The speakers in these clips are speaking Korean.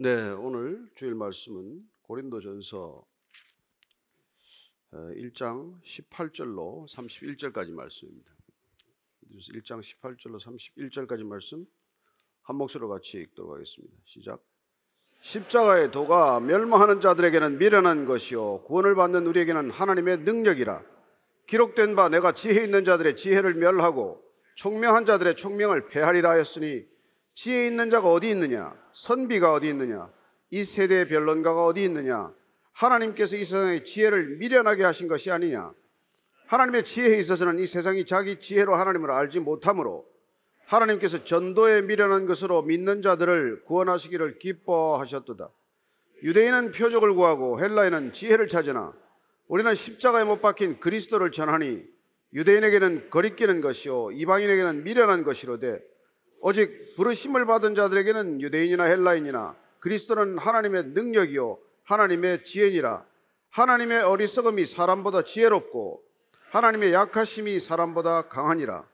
네, 오늘 주일 말씀은 고린도전서 1장 18절로 31절까지 말씀입니다. 1장 18절로 31절까지 말씀 한 목소리로 같이 읽도록 하겠습니다. 시작. 십자가의 도가 멸망하는 자들에게는 미련한 것이요 구원을 받는 우리에게는 하나님의 능력이라. 기록된 바 내가 지혜 있는 자들의 지혜를 멸하고 총명한 자들의 총명을 폐하리라 하였으니 지혜 있는 자가 어디 있느냐? 선비가 어디 있느냐? 이 세대의 변론가가 어디 있느냐? 하나님께서 이 세상의 지혜를 미련하게 하신 것이 아니냐? 하나님의 지혜에 있어서는 이 세상이 자기 지혜로 하나님을 알지 못하므로 하나님께서 전도에 미련한 것으로 믿는 자들을 구원하시기를 기뻐하셨도다. 유대인은 표적을 구하고 헬라인은 지혜를 찾으나 우리는 십자가에 못 박힌 그리스도를 전하니 유대인에게는 거리끼는 것이요 이방인에게는 미련한 것이로되 오직 부르심을 받은 자들에게는 유대인이나 헬라인이나 그리스도는 하나님의 능력이요 하나님의 지혜니라. 하나님의 어리석음이 사람보다 지혜롭고 하나님의 약하심이 사람보다 강하니라.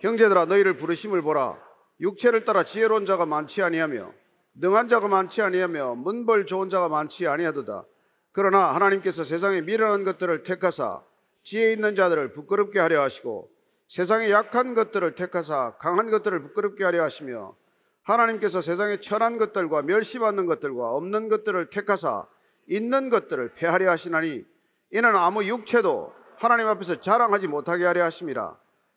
형제들아 너희를 부르심을 보라. 육체를 따라 지혜로운 자가 많지 아니하며 능한 자가 많지 아니하며 문벌 좋은 자가 많지 아니하도다. 그러나 하나님께서 세상에 미련한 것들을 택하사 지혜 있는 자들을 부끄럽게 하려 하시고 세상의 약한 것들을 택하사 강한 것들을 부끄럽게 하려 하시며 하나님께서 세상의 천한 것들과 멸시받는 것들과 없는 것들을 택하사 있는 것들을 폐하려 하시나니 이는 아무 육체도 하나님 앞에서 자랑하지 못하게 하려 하심이라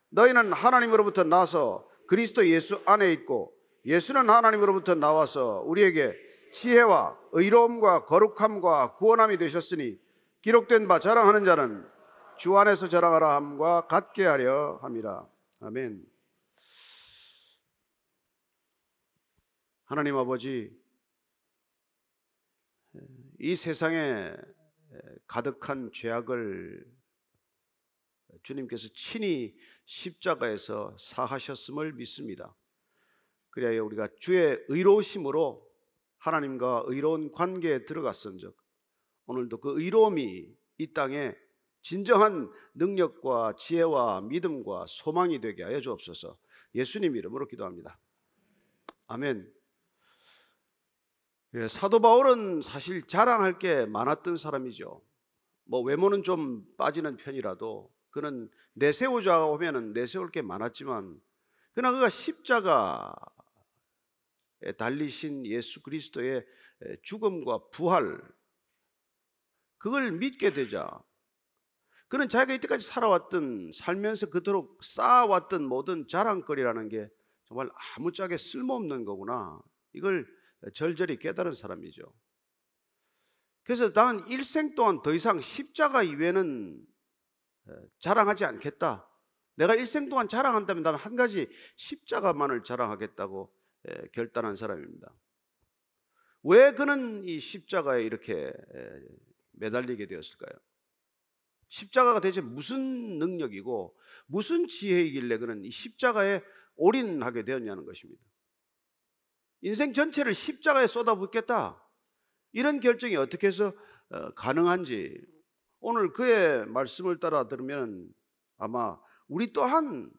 너희는 하나님으로부터 나서 그리스도 예수 안에 있고 예수는 하나님으로부터 나와서 우리에게 지혜와 의로움과 거룩함과 구원함이 되셨으니 기록된 바 자랑하는 자는 주 안에서 자랑하라 함과 같게 하려 함이라. 아멘. 하나님 아버지, 이 세상에 가득한 죄악을 주님께서 친히 십자가에서 사하셨음을 믿습니다. 그래야 우리가 주의 의로우심으로 하나님과 의로운 관계에 들어갔은 즉 오늘도 그 의로움이 이 땅에 진정한 능력과 지혜와 믿음과 소망이 되게 하여 주옵소서. 예수님 이름으로 기도합니다. 아멘. 예, 사도 바울은 사실 자랑할 게 많았던 사람이죠. 뭐 외모는 좀 빠지는 편이라도 그는 내세우자 오면은 내세울 게 많았지만 그러나 그가 십자가 달리신 예수 그리스도의 죽음과 부활 그걸 믿게 되자 그는 자기가 이때까지 살아왔던 살면서 그토록 쌓아왔던 모든 자랑거리라는 게 정말 아무짝에 쓸모없는 거구나 이걸 절절히 깨달은 사람이죠. 그래서 나는 일생 동안 더 이상 십자가 이외에는 자랑하지 않겠다. 내가 일생 동안 자랑한다면 나는 한 가지 십자가만을 자랑하겠다고 결단한 사람입니다. 왜 그는 이 십자가에 이렇게 매달리게 되었을까요? 십자가가 대체 무슨 능력이고 무슨 지혜이길래 그는 이 십자가에 올인하게 되었냐는 것입니다. 인생 전체를 십자가에 쏟아붓겠다. 이런 결정이 어떻게 해서 어, 가능한지 오늘 그의 말씀을 따라 들으면 아마 우리 또한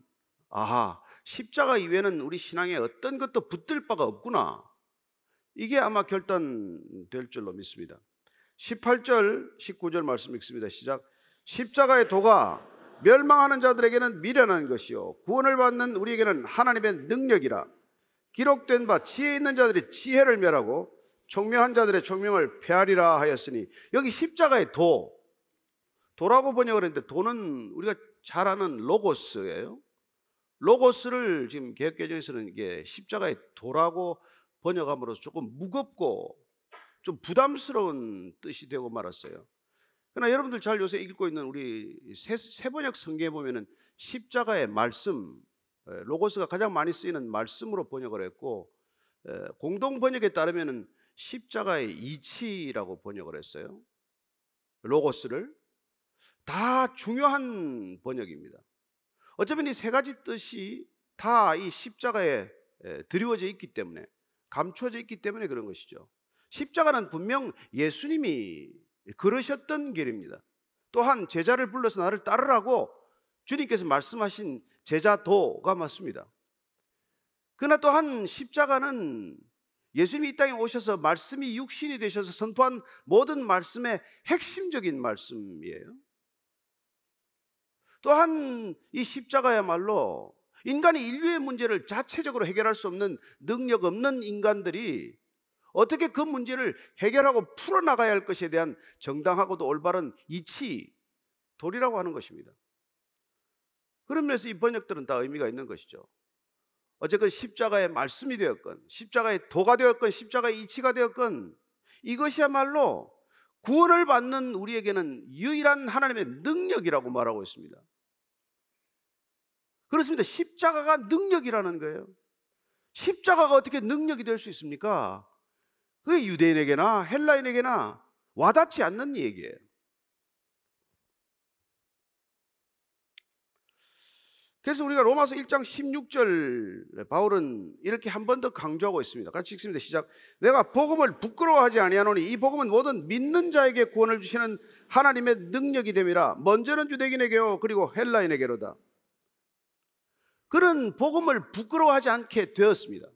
아하 십자가 이외에는 우리 신앙에 어떤 것도 붙들 바가 없구나. 이게 아마 결단될 줄로 믿습니다. 18절, 19절 말씀 읽습니다. 시작. 십자가의 도가 멸망하는 자들에게는 미련한 것이요 구원을 받는 우리에게는 하나님의 능력이라 기록된 바 지혜 있는 자들이 지혜를 멸하고 총명한 자들의 총명을 폐하리라 하였으니 여기 십자가의 도 도라고 번역을 했는데 도는 우리가 잘 아는 로고스예요. 로고스를 지금 개혁개정에서는 이게 십자가의 도라고 번역함으로써 조금 무겁고 좀 부담스러운 뜻이 되고 말았어요. 그러나 여러분들 잘 요새 읽고 있는 우리 세, 세번역 성경에 보면은 십자가의 말씀 로고스가 가장 많이 쓰이는 말씀으로 번역을 했고 공동 번역에 따르면은 십자가의 이치라고 번역을 했어요. 로고스를 다 중요한 번역입니다. 어쩌면 이 세 가지 뜻이 다 이 십자가에 드리워져 있기 때문에 감춰져 있기 때문에 그런 것이죠. 십자가는 분명 예수님이 그러셨던 길입니다. 또한 제자를 불러서 나를 따르라고 주님께서 말씀하신 제자도가 맞습니다. 그러나 또한 십자가는 예수님이 이 땅에 오셔서 말씀이 육신이 되셔서 선포한 모든 말씀의 핵심적인 말씀이에요. 또한 이 십자가야말로 인간이 인류의 문제를 자체적으로 해결할 수 없는 능력 없는 인간들이 어떻게 그 문제를 해결하고 풀어나가야 할 것에 대한 정당하고도 올바른 이치, 도리라고 하는 것입니다. 그런 면에서 이 번역들은 다 의미가 있는 것이죠. 어쨌건 십자가의 말씀이 되었건, 십자가의 도가 되었건, 십자가의 이치가 되었건, 이것이야말로 구원을 받는 우리에게는 유일한 하나님의 능력이라고 말하고 있습니다. 그렇습니다. 십자가가 능력이라는 거예요. 십자가가 어떻게 능력이 될 수 있습니까? 그게 유대인에게나 헬라인에게나 와닿지 않는 얘기예요. 그래서 우리가 로마서 1장 16절 바울은 이렇게 한 번 더 강조하고 있습니다. 같이 읽습니다. 시작. 내가 복음을 부끄러워하지 아니하노니 이 복음은 모든 믿는 자에게 구원을 주시는 하나님의 능력이 됨이라. 먼저는 유대인에게요 그리고 헬라인에게로다. 그는 복음을 부끄러워하지 않게 되었습니다.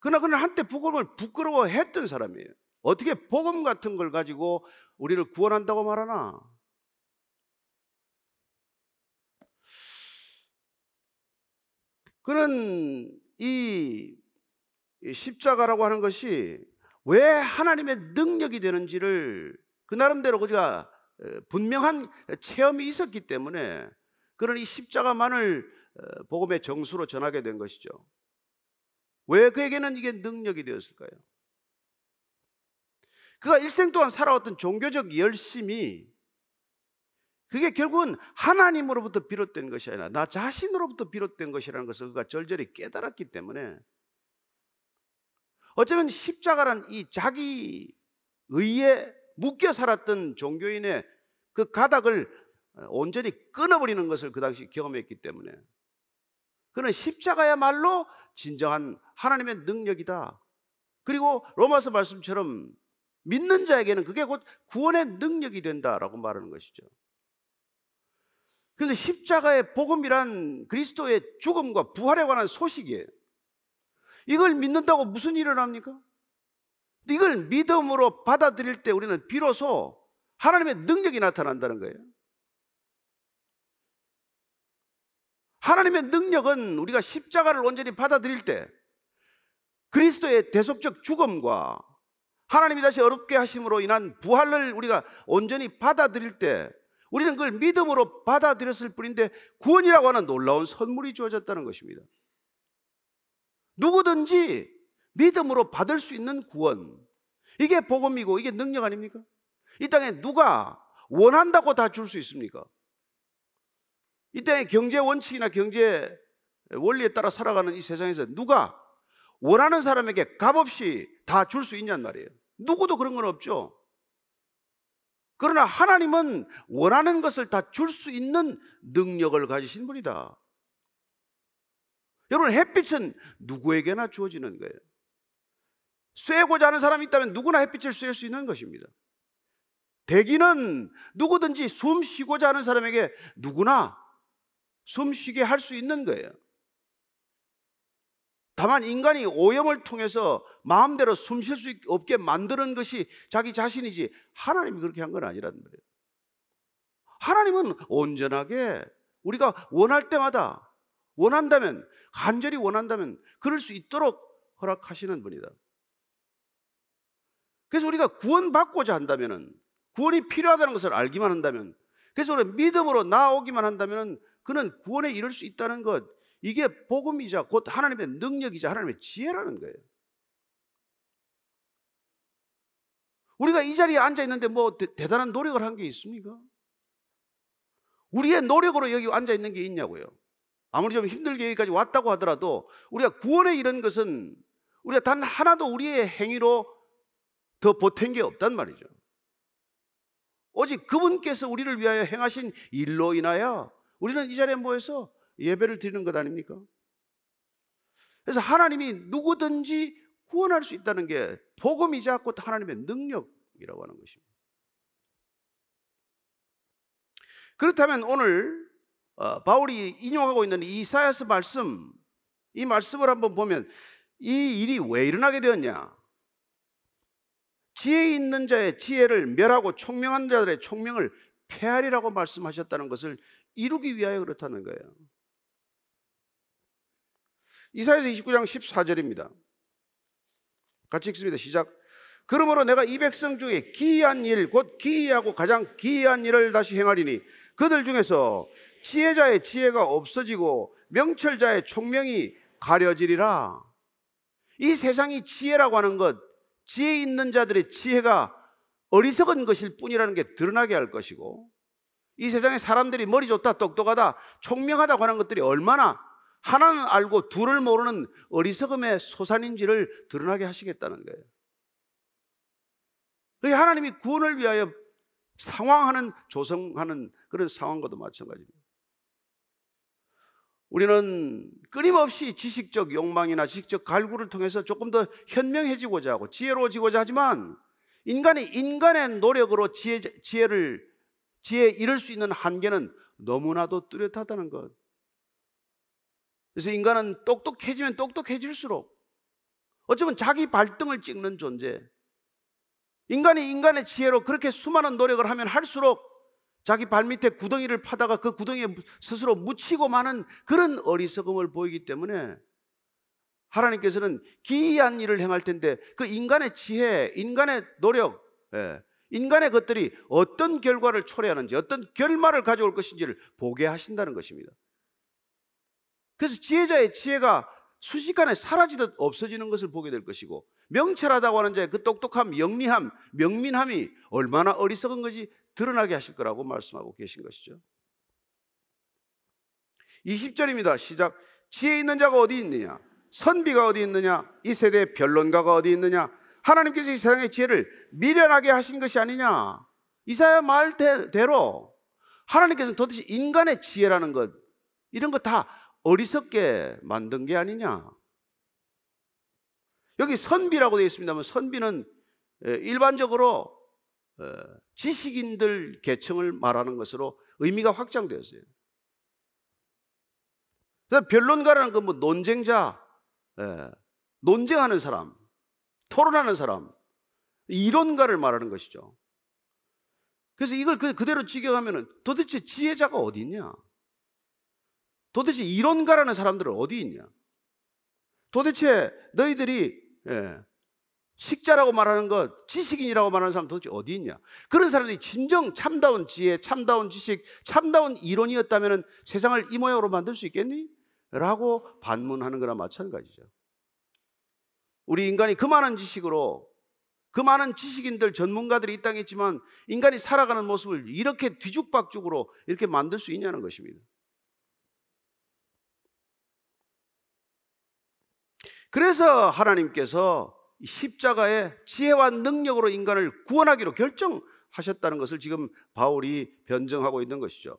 그러나 그는 한때 복음을 부끄러워했던 사람이에요. 어떻게 복음 같은 걸 가지고 우리를 구원한다고 말하나? 그는 이 십자가라고 하는 것이 왜 하나님의 능력이 되는지를 그 나름대로 그가 분명한 체험이 있었기 때문에 그런 이 십자가만을 어, 복음의 정수로 전하게 된 것이죠. 왜 그에게는 이게 능력이 되었을까요? 그가 일생 동안 살아왔던 종교적 열심이 그게 결국은 하나님으로부터 비롯된 것이 아니라 나 자신으로부터 비롯된 것이라는 것을 그가 절절히 깨달았기 때문에 어쩌면 십자가란 이 자기 의에 묶여 살았던 종교인의 그 가닥을 어, 온전히 끊어버리는 것을 그 당시 경험했기 때문에 그는 십자가야말로 진정한 하나님의 능력이다. 그리고 로마서 말씀처럼 믿는 자에게는 그게 곧 구원의 능력이 된다라고 말하는 것이죠. 그래서 십자가의 복음이란 그리스도의 죽음과 부활에 관한 소식이에요. 이걸 믿는다고 무슨 일을 합니까? 이걸 믿음으로 받아들일 때 우리는 비로소 하나님의 능력이 나타난다는 거예요. 하나님의 능력은 우리가 십자가를 온전히 받아들일 때 그리스도의 대속적 죽음과 하나님이 다시 어렵게 하심으로 인한 부활을 우리가 온전히 받아들일 때 우리는 그걸 믿음으로 받아들였을 뿐인데 구원이라고 하는 놀라운 선물이 주어졌다는 것입니다. 누구든지 믿음으로 받을 수 있는 구원. 이게 복음이고 이게 능력 아닙니까? 이 땅에 누가 원한다고 다 줄 수 있습니까? 이 땅의 경제 원칙이나 경제 원리에 따라 살아가는 이 세상에서 누가 원하는 사람에게 값없이 다 줄 수 있냔 말이에요. 누구도 그런 건 없죠. 그러나 하나님은 원하는 것을 다 줄 수 있는 능력을 가지신 분이다. 여러분, 햇빛은 누구에게나 주어지는 거예요. 쐬고자 하는 사람이 있다면 누구나 햇빛을 쐴수 있는 것입니다. 대기는 누구든지 숨 쉬고자 하는 사람에게 누구나 숨 쉬게 할 수 있는 거예요. 다만 인간이 오염을 통해서 마음대로 숨 쉴 수 없게 만드는 것이 자기 자신이지 하나님이 그렇게 한 건 아니라는 거예요. 하나님은 온전하게 우리가 원할 때마다 원한다면 간절히 원한다면 그럴 수 있도록 허락하시는 분이다. 그래서 우리가 구원받고자 한다면 구원이 필요하다는 것을 알기만 한다면 그래서 우리 믿음으로 나오기만 한다면 그는 구원에 이를 수 있다는 것 이게 복음이자 곧 하나님의 능력이자 하나님의 지혜라는 거예요. 우리가 이 자리에 앉아 있는데 뭐 대, 단한 노력을 한 게 있습니까? 우리의 노력으로 여기 앉아 있는 게 있냐고요. 아무리 좀 힘들게 여기까지 왔다고 하더라도 우리가 구원에 이른 것은 우리가 단 하나도 우리의 행위로 더 보탠 게 없단 말이죠. 오직 그분께서 우리를 위하여 행하신 일로 인하여 우리는 이 자리에 모여서 예배를 드리는 것 아닙니까? 그래서 하나님이 누구든지 구원할 수 있다는 게 복음이자 곧 하나님의 능력이라고 하는 것입니다. 그렇다면 오늘 어, 바울이 인용하고 있는 이사야스 말씀 이 말씀을 한번 보면 이 일이 왜 일어나게 되었냐? 지혜 있는 자의 지혜를 멸하고 총명한 자들의 총명을 폐하리라고 말씀하셨다는 것을 이루기 위하여 그렇다는 거예요. 이사에서 29장 14절입니다. 같이 읽습니다. 시작. 그러므로 내가 이 백성 중에 기이한 일, 곧 기이하고 가장 기이한 일을 다시 행하리니 그들 중에서 지혜자의 지혜가 없어지고 명철자의 총명이 가려지리라. 이 세상이 지혜라고 하는 것, 지혜 있는 자들의 지혜가 어리석은 것일 뿐이라는 게 드러나게 할 것이고 이 세상에 사람들이 머리 좋다, 똑똑하다, 총명하다고 하는 것들이 얼마나 하나는 알고 둘을 모르는 어리석음의 소산인지를 드러나게 하시겠다는 거예요. 하나님이 구원을 위하여 상황하는 조성하는 그런 상황과도 마찬가지입니다. 우리는 끊임없이 지식적 욕망이나 지식적 갈구를 통해서 조금 더 현명해지고자 하고 지혜로워지고자 하지만 인간이 인간의 노력으로 지혜, 지혜를 지혜에 이를 수 있는 한계는 너무나도 뚜렷하다는 것. 그래서 인간은 똑똑해지면 똑똑해질수록 어쩌면 자기 발등을 찍는 존재. 인간이 인간의 지혜로 그렇게 수많은 노력을 하면 할수록 자기 발밑에 구덩이를 파다가 그 구덩이에 스스로 묻히고 마는 그런 어리석음을 보이기 때문에 하나님께서는 기이한 일을 행할 텐데 그 인간의 지혜, 인간의 노력, 예, 인간의 것들이 어떤 결과를 초래하는지 어떤 결말을 가져올 것인지를 보게 하신다는 것입니다. 그래서 지혜자의 지혜가 순식간에 사라지듯 없어지는 것을 보게 될 것이고 명철하다고 하는 자의 그 똑똑함, 영리함, 명민함이 얼마나 어리석은 것이 드러나게 하실 거라고 말씀하고 계신 것이죠. 20절입니다. 시작. 지혜 있는 자가 어디 있느냐? 선비가 어디 있느냐? 이 세대의 변론가가 어디 있느냐? 하나님께서 이 세상의 지혜를 미련하게 하신 것이 아니냐? 이사야 말대로 하나님께서는 도대체 인간의 지혜라는 것 이런 거 다 어리석게 만든 게 아니냐. 여기 선비라고 되어 있습니다만 선비는 일반적으로 지식인들 계층을 말하는 것으로 의미가 확장되었어요. 변론가라는 건 뭐 논쟁자, 논쟁하는 사람, 토론하는 사람, 이론가를 말하는 것이죠. 그래서 이걸 그, 그대로 직역하면 도대체 지혜자가 어디 있냐? 도대체 이론가라는 사람들은 어디 있냐? 도대체 너희들이 예, 식자라고 말하는 것, 지식인이라고 말하는 사람 도대체 어디 있냐? 그런 사람들이 진정 참다운 지혜, 참다운 지식, 참다운 이론이었다면 세상을 이 모양으로 만들 수 있겠니? 라고 반문하는 거나 마찬가지죠. 우리 인간이 그 많은 지식으로 그 많은 지식인들, 전문가들이 이 땅에 있지만 인간이 살아가는 모습을 이렇게 뒤죽박죽으로 이렇게 만들 수 있냐는 것입니다. 그래서 하나님께서 십자가의 지혜와 능력으로 인간을 구원하기로 결정하셨다는 것을 지금 바울이 변정하고 있는 것이죠.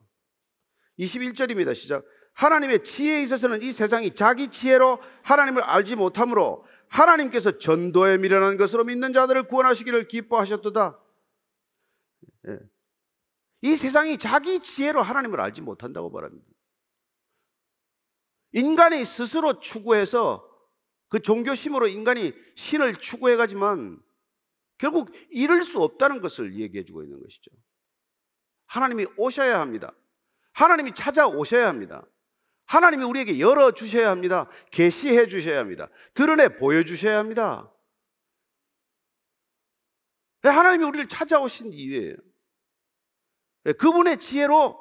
21절입니다. 시작. 하나님의 지혜에 있어서는 이 세상이 자기 지혜로 하나님을 알지 못하므로 하나님께서 전도에 미련한 것으로 믿는 자들을 구원하시기를 기뻐하셨도다. 예. 이 세상이 자기 지혜로 하나님을 알지 못한다고 말합니다. 인간이 스스로 추구해서 그 종교심으로 인간이 신을 추구해 가지만 결국 이룰 수 없다는 것을 얘기해 주고 있는 것이죠. 하나님이 오셔야 합니다. 하나님이 찾아오셔야 합니다. 하나님이 우리에게 열어 주셔야 합니다. 계시해 주셔야 합니다. 드러내 보여 주셔야 합니다. 하나님이 우리를 찾아오신 이유예요. 그분의 지혜로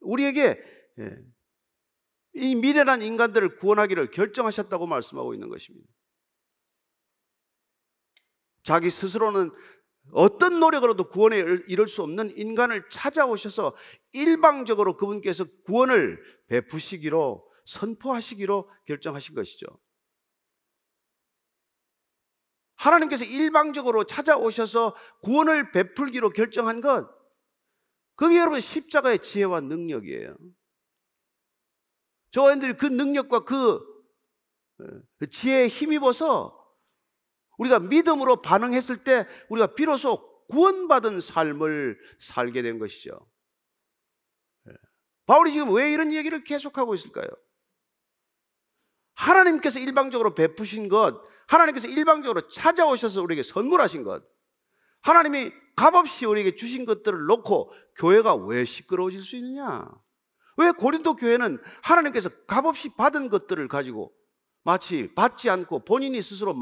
우리에게 예, 이 미래란 인간들을 구원하기를 결정하셨다고 말씀하고 있는 것입니다. 자기 스스로는 어떤 노력으로도 구원에 이를 수 없는 인간을 찾아오셔서 일방적으로 그분께서 구원을 베푸시기로 선포하시기로 결정하신 것이죠. 하나님께서 일방적으로 찾아오셔서 구원을 베풀기로 결정한 것, 그게 여러분 십자가의 지혜와 능력이에요. 저희들이 그 능력과 그, 그 지혜에 힘입어서 우리가 믿음으로 반응했을 때 우리가 비로소 구원받은 삶을 살게 된 것이죠. 바울이 지금 왜 이런 얘기를 계속하고 있을까요? 하나님께서 일방적으로 베푸신 것, 하나님께서 일방적으로 찾아오셔서 우리에게 선물하신 것, 하나님이 값없이 우리에게 주신 것들을 놓고 교회가 왜 시끄러워질 수 있느냐? 왜 고린도 교회는 하나님께서 값없이 받은 것들을 가지고 마치 받지 않고 본인이 스스로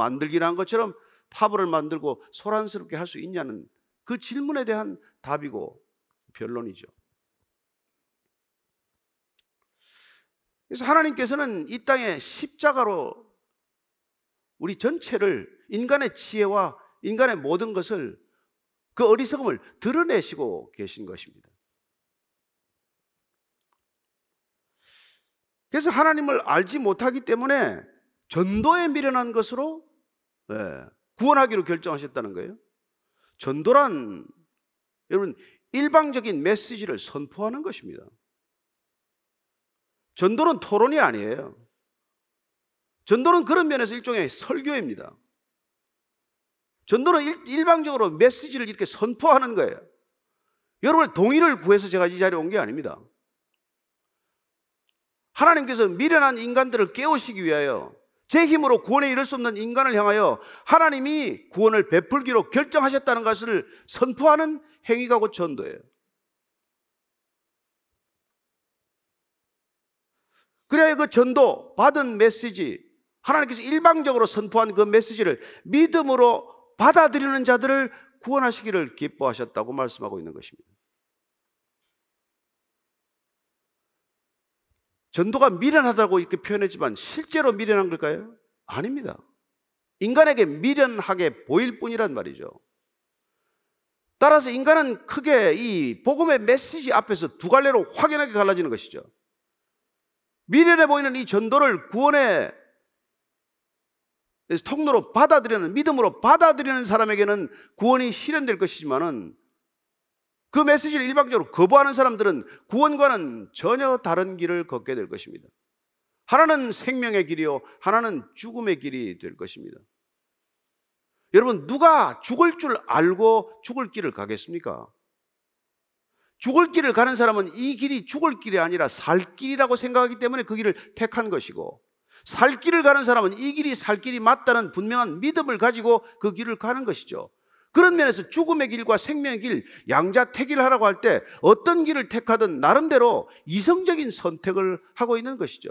한 것처럼 파벌을 만들고 소란스럽게 할 수 있냐는 그 질문에 대한 답이고 변론이죠. 그래서 하나님께서는 이 땅에 십자가로 우리 전체를 인간의 지혜와 인간의 모든 것을 그 어리석음을 드러내시고 계신 것입니다. 그래서 하나님을 알지 못하기 때문에 전도에 미련한 것으로 예, 구원하기로 결정하셨다는 거예요. 전도란 여러분 일방적인 메시지를 선포하는 것입니다. 전도는 토론이 아니에요. 전도는 그런 면에서 일종의 설교입니다. 전도는 일, 방적으로 메시지를 이렇게 선포하는 거예요. 여러분의 동의를 구해서 제가 이 자리에 온 게 아닙니다. 하나님께서 미련한 인간들을 깨우시기 위하여 제 힘으로 구원에 이를 수 없는 인간을 향하여 하나님이 구원을 베풀기로 결정하셨다는 것을 선포하는 행위가 곧 전도예요. 그래야 그 전도 받은 메시지, 하나님께서 일방적으로 선포한 그 메시지를 믿음으로 받아들이는 자들을 구원하시기를 기뻐하셨다고 말씀하고 있는 것입니다. 전도가 미련하다고 이렇게 표현했지만 실제로 미련한 걸까요? 아닙니다. 인간에게 미련하게 보일 뿐이란 말이죠. 따라서 인간은 크게 이 복음의 메시지 앞에서 두 갈래로 확연하게 갈라지는 것이죠. 미련해 보이는 이 전도를 구원의 통로로 받아들이는 믿음으로 받아들이는 사람에게는 구원이 실현될 것이지만은 그 메시지를 일방적으로 거부하는 사람들은 구원과는 전혀 다른 길을 걷게 될 것입니다. 하나는 생명의 길이요, 하나는 죽음의 길이 될 것입니다. 여러분, 누가 죽을 줄 알고 죽을 길을 가겠습니까? 죽을 길을 가는 사람은 이 길이 죽을 길이 아니라 살 길이라고 생각하기 때문에 그 길을 택한 것이고, 살 길을 가는 사람은 이 길이 살 길이 맞다는 분명한 믿음을 가지고 그 길을 가는 것이죠. 그런 면에서 죽음의 길과 생명의 길, 양자택일 하라고 할 때 어떤 길을 택하든 나름대로 이성적인 선택을 하고 있는 것이죠.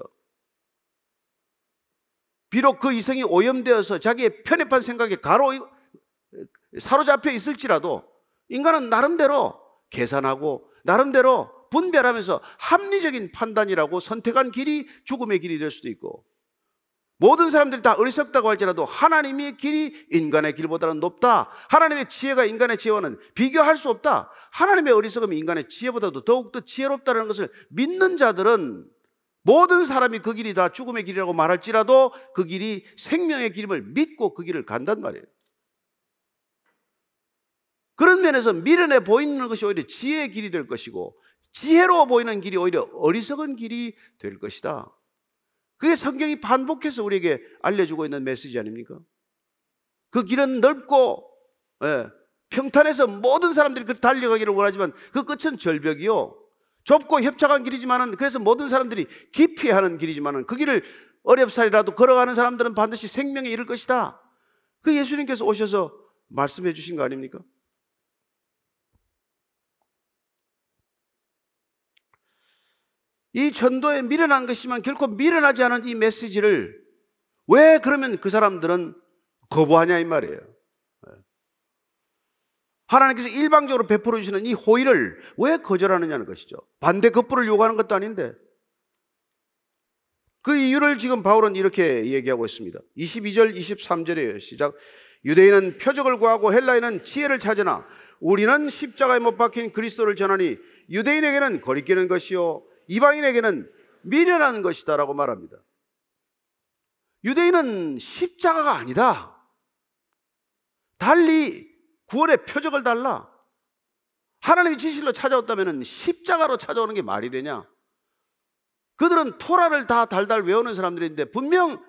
비록 그 이성이 오염되어서 자기의 편협한 생각에 가로 사로잡혀 있을지라도 인간은 나름대로 계산하고 나름대로 분별하면서 합리적인 판단이라고 선택한 길이 죽음의 길이 될 수도 있고 모든 사람들이 다 어리석다고 할지라도 하나님의 길이 인간의 길보다는 높다. 하나님의 지혜가 인간의 지혜와는 비교할 수 없다. 하나님의 어리석음이 인간의 지혜보다도 더욱더 지혜롭다는 것을 믿는 자들은 모든 사람이 그 길이 다 죽음의 길이라고 말할지라도 그 길이 생명의 길임을 믿고 그 길을 간단 말이에요. 그런 면에서 미련해 보이는 것이 오히려 지혜의 길이 될 것이고 지혜로워 보이는 길이 오히려 어리석은 길이 될 것이다. 그게 성경이 반복해서 우리에게 알려주고 있는 메시지 아닙니까? 그 길은 넓고 예, 평탄해서 모든 사람들이 그 달려가기를 원하지만 그 끝은 절벽이요. 좁고 협착한 길이지만은 그래서 모든 사람들이 깊이 하는 길이지만은 그 길을 어렵사리라도 걸어가는 사람들은 반드시 생명에 이를 것이다. 그 예수님께서 오셔서 말씀해 주신 거 아닙니까? 이 전도에 미련한 것이지만 결코 미련하지 않은 이 메시지를 왜 그러면 그 사람들은 거부하냐 이 말이에요. 예. 하나님께서 일방적으로 베풀어 주시는 이 호의를 왜 거절하느냐는 것이죠. 반대 급부를 요구하는 것도 아닌데 그 이유를 지금 바울은 이렇게 얘기하고 있습니다. 22절, 23절이에요. 시작. 유대인은 표적을 구하고 헬라인은 지혜를 찾으나 우리는 십자가에 못 박힌 그리스도를 전하니 유대인에게는 거리끼는 것이요 이방인에게는 미련한 것이다라고 말합니다. 유대인은 십자가가 아니다. 달리 구원의 표적을 달라. 하나님이 진실로 찾아왔다면 십자가로 찾아오는 게 말이 되냐? 그들은 토라를 다 달달 외우는 사람들인데 분명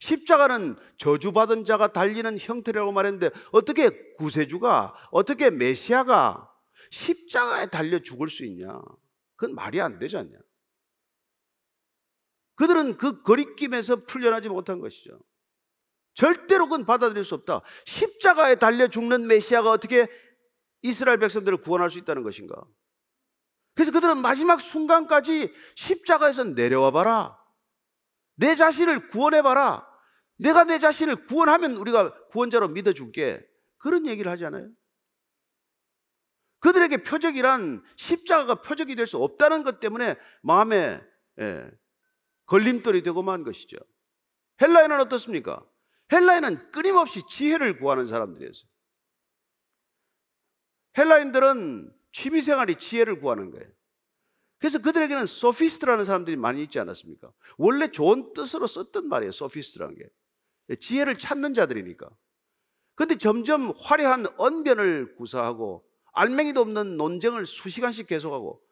십자가는 저주받은 자가 달리는 형태라고 말했는데 어떻게 구세주가 어떻게 메시아가 십자가에 달려 죽을 수 있냐? 그건 말이 안 되지 않냐? 그들은 그 거리낌에서 풀려나지 못한 것이죠. 절대로 그건 받아들일 수 없다. 십자가에 달려 죽는 메시아가 어떻게 이스라엘 백성들을 구원할 수 있다는 것인가? 그래서 그들은 마지막 순간까지 십자가에서 내려와 봐라. 내 자신을 구원해 봐라. 내가 내 자신을 구원하면 우리가 구원자로 믿어줄게. 그런 얘기를 하지 않아요? 그들에게 표적이란 십자가가 표적이 될 수 없다는 것 때문에 마음에 예, 걸림돌이 되고 만 것이죠. 헬라인은 어떻습니까? 헬라인은 끊임없이 지혜를 구하는 사람들이었어요. 헬라인들은 취미생활이 지혜를 구하는 거예요. 그래서 그들에게는 소피스트라는 사람들이 많이 있지 않았습니까? 원래 좋은 뜻으로 썼던 말이에요. 소피스트라는 게. 지혜를 찾는 자들이니까. 근데 점점 화려한 언변을 구사하고 알맹이도 없는 논쟁을 수시간씩 계속하고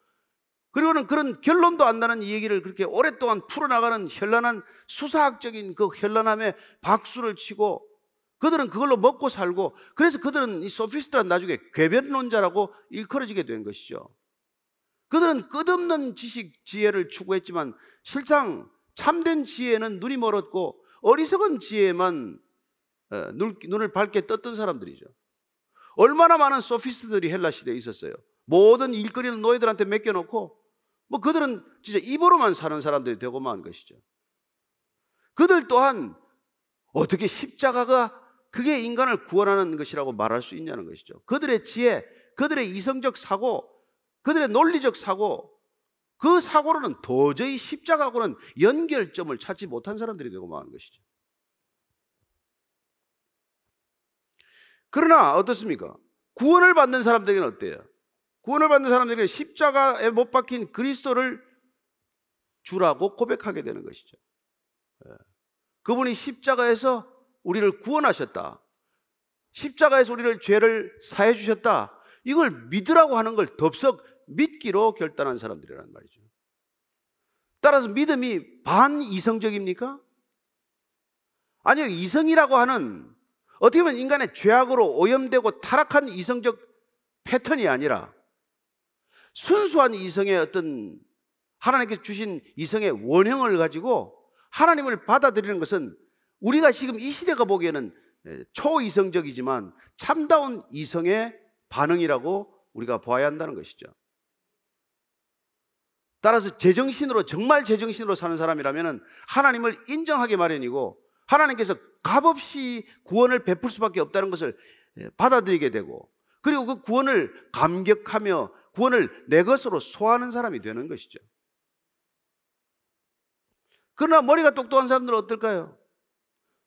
그리고는 그런 결론도 안 나는 이 얘기를 그렇게 오랫동안 풀어나가는 현란한 수사학적인 그 현란함에 박수를 치고 그들은 그걸로 먹고 살고 그래서 그들은 이 소피스트란 나중에 궤변론자라고 일컬어지게 된 것이죠. 그들은 끝없는 지식 지혜를 추구했지만 실상 참된 지혜는 눈이 멀었고 어리석은 지혜만 어, 눈을 밝게 떴던 사람들이죠. 얼마나 많은 소피스트들이 헬라 시대에 있었어요. 모든 일거리는 노예들한테 맡겨놓고 뭐 그들은 진짜 입으로만 사는 사람들이 되고만 한 것이죠. 그들 또한 어떻게 십자가가 그게 인간을 구원하는 것이라고 말할 수 있냐는 것이죠. 그들의 지혜, 그들의 이성적 사고, 그들의 논리적 사고, 그 사고로는 도저히 십자가하고는 연결점을 찾지 못한 사람들이 되고 만 것이죠. 그러나 어떻습니까? 구원을 받는 사람들에게는 어때요? 구원을 받는 사람들에게 십자가에 못 박힌 그리스도를 주라고 고백하게 되는 것이죠. 예. 그분이 십자가에서 우리를 구원하셨다. 십자가에서 우리를 죄를 사해 주셨다. 이걸 믿으라고 하는 걸 덥석 믿기로 결단한 사람들이란 말이죠. 따라서 믿음이 반이성적입니까? 아니요, 이성이라고 하는 어떻게 보면 인간의 죄악으로 오염되고 타락한 이성적 패턴이 아니라 순수한 이성의 어떤 하나님께서 주신 이성의 원형을 가지고 하나님을 받아들이는 것은 우리가 지금 이 시대가 보기에는 초이성적이지만 참다운 이성의 반응이라고 우리가 봐야 한다는 것이죠. 따라서 제정신으로 정말 제정신으로 사는 사람이라면 하나님을 인정하기 마련이고 하나님께서 값없이 구원을 베풀 수밖에 없다는 것을 받아들이게 되고 그리고 그 구원을 감격하며 구원을 내 것으로 소화하는 사람이 되는 것이죠. 그러나 머리가 똑똑한 사람들은 어떨까요?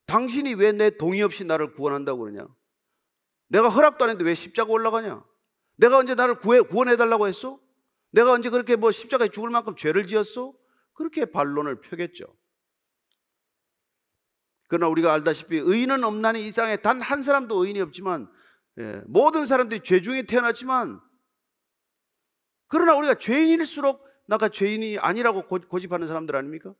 당신이 왜 내 동의 없이 나를 구원한다고 그러냐? 내가 허락도 안 했는데 왜 십자가 올라가냐? 내가 언제 나를 구해, 구원해달라고 했어? 내가 언제 그렇게 뭐 십자가에 죽을 만큼 죄를 지었어? 그렇게 반론을 펴겠죠. 그러나 우리가 알다시피 의인은 없나니 이 땅에 단 한 사람도 의인이 없지만 예, 모든 사람들이 죄 중에 태어났지만 그러나 우리가 죄인일수록 나가 죄인이 아니라고 고 집하는 사람들 아닙니까?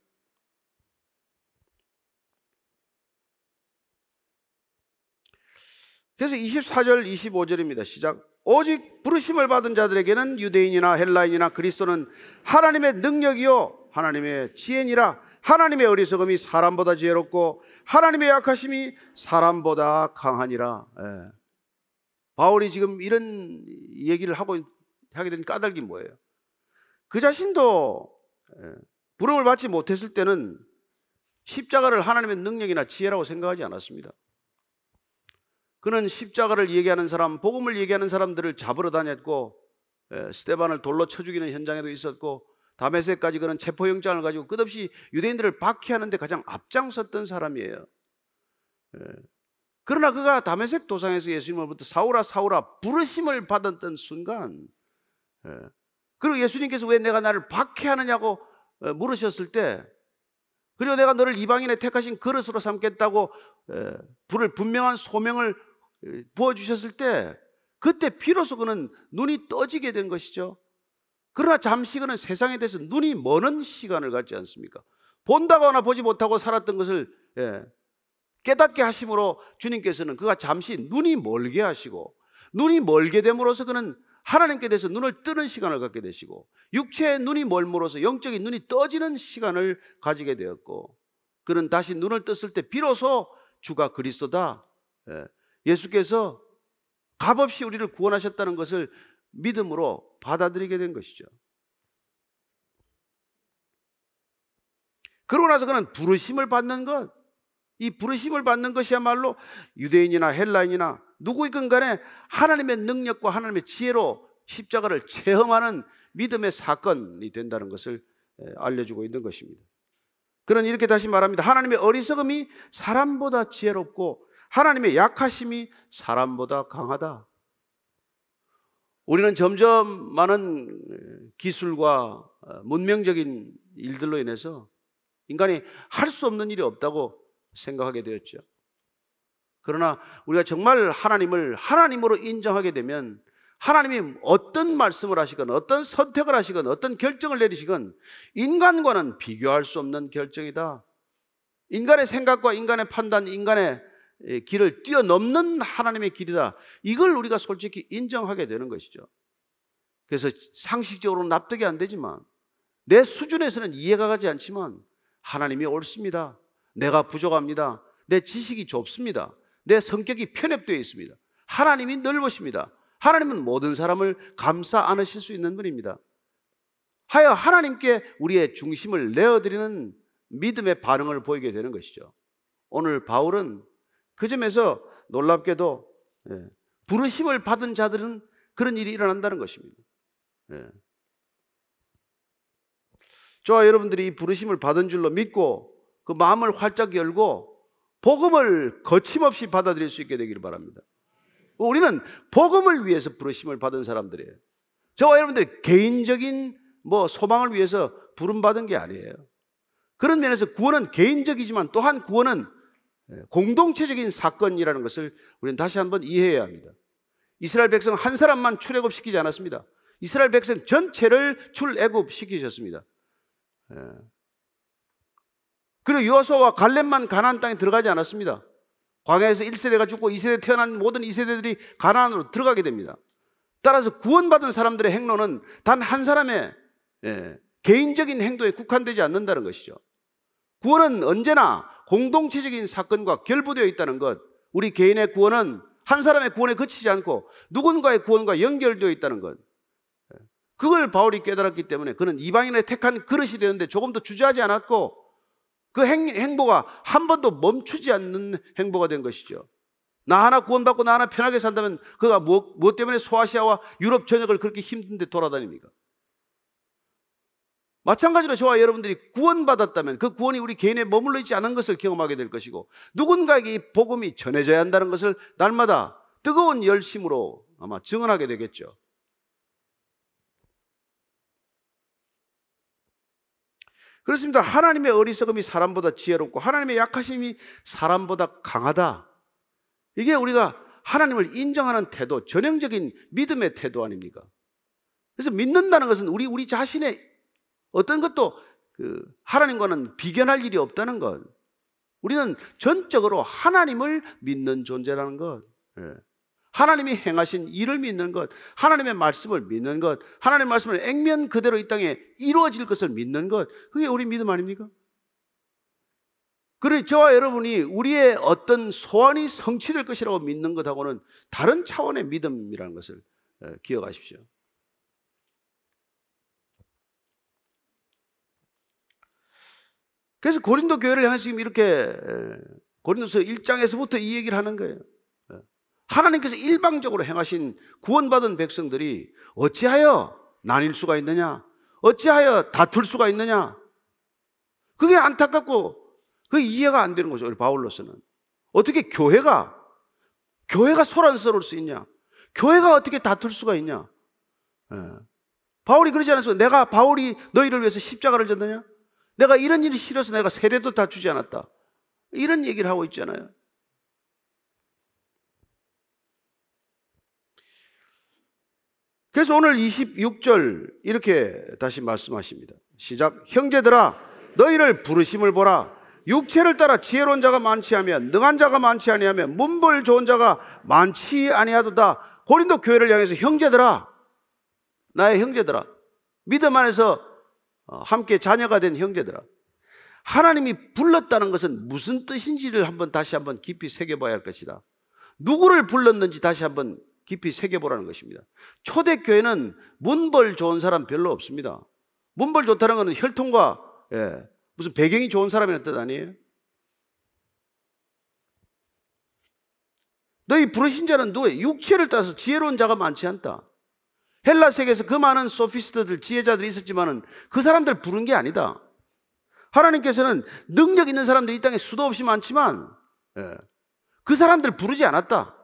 그래서 24절, 25절입니다. 시작. 오직 부르심을 받은 자들에게는 유대인이나 헬라인이나 그리스도는 하나님의 능력이요 하나님의 지혜니라 하나님의 어리석음이 사람보다 지혜롭고 하나님의 약하심이 사람보다 강하니라. 예. 바울이 지금 이런 얘기를 하고 하게 된 까닭이 뭐예요? 그 자신도 예, 부름을 받지 못했을 때는 십자가를 하나님의 능력이나 지혜라고 생각하지 않았습니다. 그는 십자가를 얘기하는 사람, 복음을 얘기하는 사람들을 잡으러 다녔고 예, 스테반을 돌로 쳐 죽이는 현장에도 있었고 다메섹까지 그는 체포영장을 가지고 끝없이 유대인들을 박해하는데 가장 앞장섰던 사람이에요. 예. 그러나 그가 다메섹 도상에서 예수님으로부터 사울아 사울아 부르심을 받았던 순간 예. 그리고 예수님께서 왜 내가 나를 박해하느냐고 어, 물으셨을 때 그리고 내가 너를 이방인의 택하신 그릇으로 삼겠다고 불을 분명한 소명을 부어주셨을 때 그때 비로소 그는 눈이 떠지게 된 것이죠. 그러나 잠시 그는 세상에 대해서 눈이 머는 시간을 갖지 않습니까? 본다거나 보지 못하고 살았던 것을 예, 깨닫게 하심으로 주님께서는 그가 잠시 눈이 멀게 하시고 눈이 멀게 됨으로써 그는 하나님께 대해서 눈을 뜨는 시간을 갖게 되시고 육체의 눈이 멀물어서 영적인 눈이 떠지는 시간을 가지게 되었고 그는 다시 눈을 떴을 때 비로소 주가 그리스도다. 예, 예수께서 값없이 우리를 구원하셨다는 것을 믿음으로 받아들이게 된 것이죠. 그러고 나서 그는 부르심을 받는 것, 이 부르심을 받는 것이야말로 유대인이나 헬라인이나 누구이건 간에 하나님의 능력과 하나님의 지혜로 십자가를 체험하는 믿음의 사건이 된다는 것을 알려주고 있는 것입니다. 그는 이렇게 다시 말합니다. 하나님의 어리석음이 사람보다 지혜롭고 하나님의 약하심이 사람보다 강하다. 우리는 점점 많은 기술과 문명적인 일들로 인해서 인간이 할 수 없는 일이 없다고 생각하게 되었죠. 그러나 우리가 정말 하나님을 하나님으로 인정하게 되면 하나님이 어떤 말씀을 하시건 어떤 선택을 하시건 어떤 결정을 내리시건 인간과는 비교할 수 없는 결정이다. 인간의 생각과 인간의 판단, 인간의 길을 뛰어넘는 하나님의 길이다. 이걸 우리가 솔직히 인정하게 되는 것이죠. 그래서 상식적으로 납득이 안 되지만 내 수준에서는 이해가 가지 않지만 하나님이 옳습니다. 내가 부족합니다. 내 지식이 좁습니다. 내 성격이 편협되어 있습니다. 하나님이 넓으십니다. 하나님은 모든 사람을 감싸 안으실 수 있는 분입니다. 하여 하나님께 우리의 중심을 내어드리는 믿음의 반응을 보이게 되는 것이죠. 오늘 바울은 그 점에서 놀랍게도 예, 부르심을 받은 자들은 그런 일이 일어난다는 것입니다. 예. 저와 여러분들이 이 부르심을 받은 줄로 믿고 그 마음을 활짝 열고 복음을 거침없이 받아들일 수 있게 되기를 바랍니다. 우리는 복음을 위해서 부르심을 받은 사람들이에요. 저와 여러분들 개인적인 뭐 소망을 위해서 부름 받은 게 아니에요. 그런 면에서 구원은 개인적이지만 또한 구원은 공동체적인 사건이라는 것을 우리는 다시 한번 이해해야 합니다. 이스라엘 백성 한 사람만 출애굽 시키지 않았습니다. 이스라엘 백성 전체를 출애굽 시키셨습니다. 예. 그리고 요호수아와 갈렙만 가나안 땅에 들어가지 않았습니다. 광야에서 1세대가 죽고 2세대 태어난 모든 2세대들이 가나안으로 들어가게 됩니다. 따라서 구원받은 사람들의 행로는 단 한 사람의 예, 개인적인 행동에 국한되지 않는다는 것이죠. 구원은 언제나 공동체적인 사건과 결부되어 있다는 것. 우리 개인의 구원은 한 사람의 구원에 그치지 않고 누군가의 구원과 연결되어 있다는 것. 예. 그걸 바울이 깨달았기 때문에 그는 이방인의 택한 그릇이 되는데 조금 더 주저하지 않았고 그 행, 행보가 한 번도 멈추지 않는 행보가 된 것이죠. 나 하나 구원받고 나 하나 편하게 산다면 그가 무엇, 무엇 때문에 소아시아와 유럽 전역을 그렇게 힘든데 돌아다닙니까? 마찬가지로 저와 여러분들이 구원받았다면 그 구원이 우리 개인에 머물러 있지 않은 것을 경험하게 될 것이고 누군가에게 이 복음이 전해져야 한다는 것을 날마다 뜨거운 열심으로 아마 증언하게 되겠죠. 그렇습니다. 하나님의 어리석음이 사람보다 지혜롭고 하나님의 약하심이 사람보다 강하다. 이게 우리가 하나님을 인정하는 태도, 전형적인 믿음의 태도 아닙니까? 그래서 믿는다는 것은 우리 우리 자신의 어떤 것도 그 하나님과는 비견할 일이 없다는 것. 우리는 전적으로 하나님을 믿는 존재라는 것. 예. 하나님이 행하신 일을 믿는 것, 하나님의 말씀을 믿는 것, 하나님의 말씀을 액면 그대로 이 땅에 이루어질 것을 믿는 것, 그게 우리 믿음 아닙니까? 그래 저와 여러분이 우리의 어떤 소원이 성취될 것이라고 믿는 것하고는 다른 차원의 믿음이라는 것을 기억하십시오. 그래서 고린도 교회를 향해서 지금 이렇게 고린도서 1장에서부터 이 얘기를 하는 거예요. 하나님께서 일방적으로 행하신 구원받은 백성들이 어찌하여 나뉠 수가 있느냐? 어찌하여 다툴 수가 있느냐? 그게 안타깝고 그 이해가 안 되는 거죠. 우리 바울로서는. 어떻게 교회가 교회가 소란스러울 수 있냐? 교회가 어떻게 다툴 수가 있냐? 예. 바울이 그러지 않았어. 내가 바울이 너희를 위해서 십자가를 졌느냐? 내가 이런 일이 싫어서 내가 세례도 다 주지 않았다. 이런 얘기를 하고 있잖아요. 그래서 오늘 26절 이렇게 다시 말씀하십니다. 시작. 형제들아, 너희를 부르심을 보라. 육체를 따라 지혜로운 자가 많지 하면 능한 자가 많지 아니하면 문벌 좋은 자가 많지 아니하도다. 고린도 교회를 향해서 형제들아 나의 형제들아. 믿음 안에서 어, 함께 자녀가 된 형제들아. 하나님이 불렀다는 것은 무슨 뜻인지를 한번 다시 한번 깊이 새겨봐야 할 것이다. 누구를 불렀는지 다시 한번 깊이 새겨보라는 것입니다. 초대교회는 문벌 좋은 사람 별로 없습니다. 문벌 좋다는 것은 혈통과 예, 무슨 배경이 좋은 사람이라는 뜻 아니에요? 너희 부르신 자는 누구예요? 육체를 따라서 지혜로운 자가 많지 않다. 헬라 세계에서 그 많은 소피스트들, 지혜자들이 있었지만은 그 사람들 부른 게 아니다. 하나님께서는 능력 있는 사람들이 이 땅에 수도 없이 많지만 예, 그 사람들 부르지 않았다.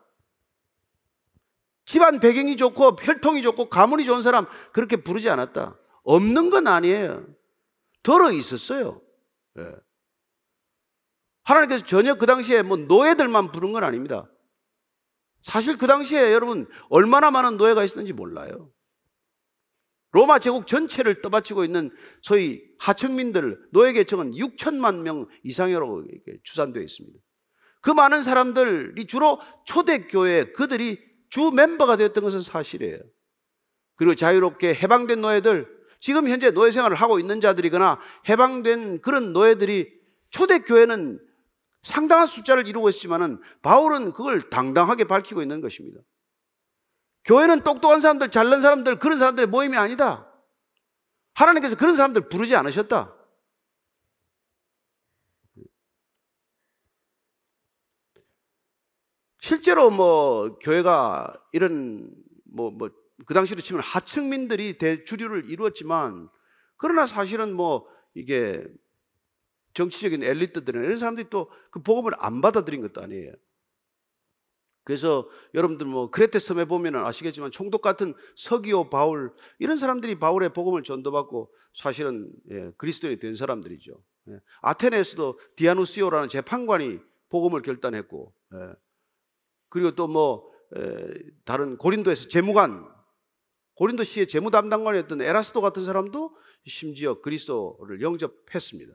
집안 배경이 좋고 혈통이 좋고 가문이 좋은 사람 그렇게 부르지 않았다. 없는 건 아니에요. 들어 있었어요. 예. 하나님께서 전혀 그 당시에 뭐 노예들만 부른 건 아닙니다. 사실 그 당시에 여러분 얼마나 많은 노예가 있었는지 몰라요. 로마 제국 전체를 떠받치고 있는 소위 하층민들 노예 계층은 6천만 명 이상이라고 추산되어 있습니다. 그 많은 사람들이 주로 초대교회 그들이 주 멤버가 되었던 것은 사실이에요. 그리고 자유롭게 해방된 노예들 지금 현재 노예 생활을 하고 있는 자들이거나 해방된 그런 노예들이 초대교회는 상당한 숫자를 이루고 있지만은 바울은 그걸 당당하게 밝히고 있는 것입니다. 교회는 똑똑한 사람들, 잘난 사람들, 그런 사람들의 모임이 아니다. 하나님께서 그런 사람들 부르지 않으셨다. 실제로 뭐 교회가 이런 뭐 뭐 그 당시로 치면 하층민들이 대주류를 이루었지만 그러나 사실은 뭐 이게 정치적인 엘리트들은 이런 사람들이 또 그 복음을 안 받아들인 것도 아니에요. 그래서 여러분들 뭐 크레테 섬에 보면 아시겠지만 총독 같은 서기오 바울 이런 사람들이 바울의 복음을 전도받고 사실은 예, 그리스도인이 된 사람들이죠. 예. 아테네에서도 디아누시오라는 재판관이 복음을 결단했고 예. 그리고 또뭐 다른 고린도에서 재무관 고린도 시의 재무 담당관이었던 에라스도 같은 사람도 심지어 그리스도를 영접했습니다.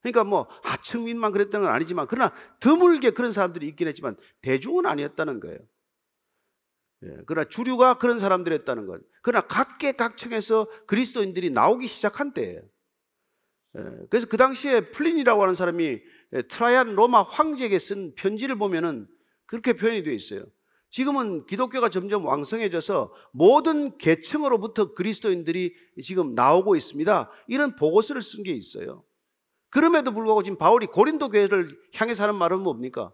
그러니까 뭐 하층민만 그랬던 건 아니지만 그러나 드물게 그런 사람들이 있긴 했지만 대중은 아니었다는 거예요. 예, 그러나 주류가 그런 사람들이었다는 것. 그러나 각계각층에서 그리스도인들이 나오기 시작한 때예요. 예, 그래서 그 당시에 플린이라고 하는 사람이 예, 트라이안 로마 황제에게 쓴 편지를 보면은 그렇게 표현이 되어 있어요. 지금은 기독교가 점점 왕성해져서 모든 계층으로부터 그리스도인들이 지금 나오고 있습니다. 이런 보고서를 쓴 게 있어요. 그럼에도 불구하고 지금 바울이 고린도 교회를 향해서 하는 말은 뭡니까?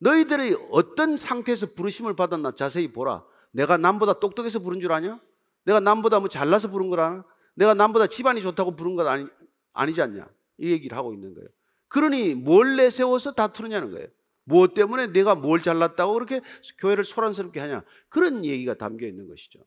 너희들이 어떤 상태에서 부르심을 받았나 자세히 보라. 내가 남보다 똑똑해서 부른 줄 아냐? 내가 남보다 뭐 잘나서 부른 걸 아나? 내가 남보다 집안이 좋다고 부른 것 아니, 아니지 않냐? 이 얘기를 하고 있는 거예요. 그러니 뭘 내세워서 다투느냐는 거예요. 무엇 때문에 내가 뭘 잘났다고 그렇게 교회를 소란스럽게 하냐? 그런 얘기가 담겨 있는 것이죠.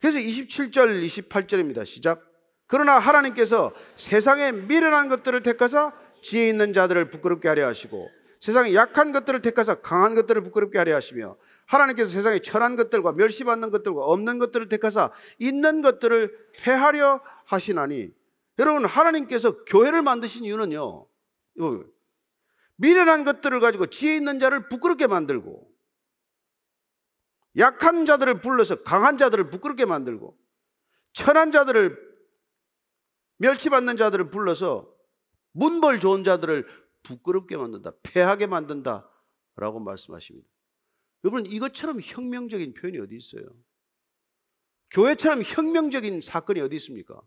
그래서 27절, 28절입니다. 시작. 그러나 하나님께서 세상에 미련한 것들을 택하사 지혜 있는 자들을 부끄럽게 하려 하시고 세상에 약한 것들을 택하사 강한 것들을 부끄럽게 하려 하시며 하나님께서 세상에 천한 것들과 멸시받는 것들과 없는 것들을 택하사 있는 것들을 패하려 하시나니 여러분 하나님께서 교회를 만드신 이유는요 미련한 것들을 가지고 지혜 있는 자를 부끄럽게 만들고 약한 자들을 불러서 강한 자들을 부끄럽게 만들고 천한 자들을 멸치받는 자들을 불러서 문벌 좋은 자들을 부끄럽게 만든다. 패하게 만든다. 라고 말씀하십니다. 여러분 이것처럼 혁명적인 표현이 어디 있어요? 교회처럼 혁명적인 사건이 어디 있습니까?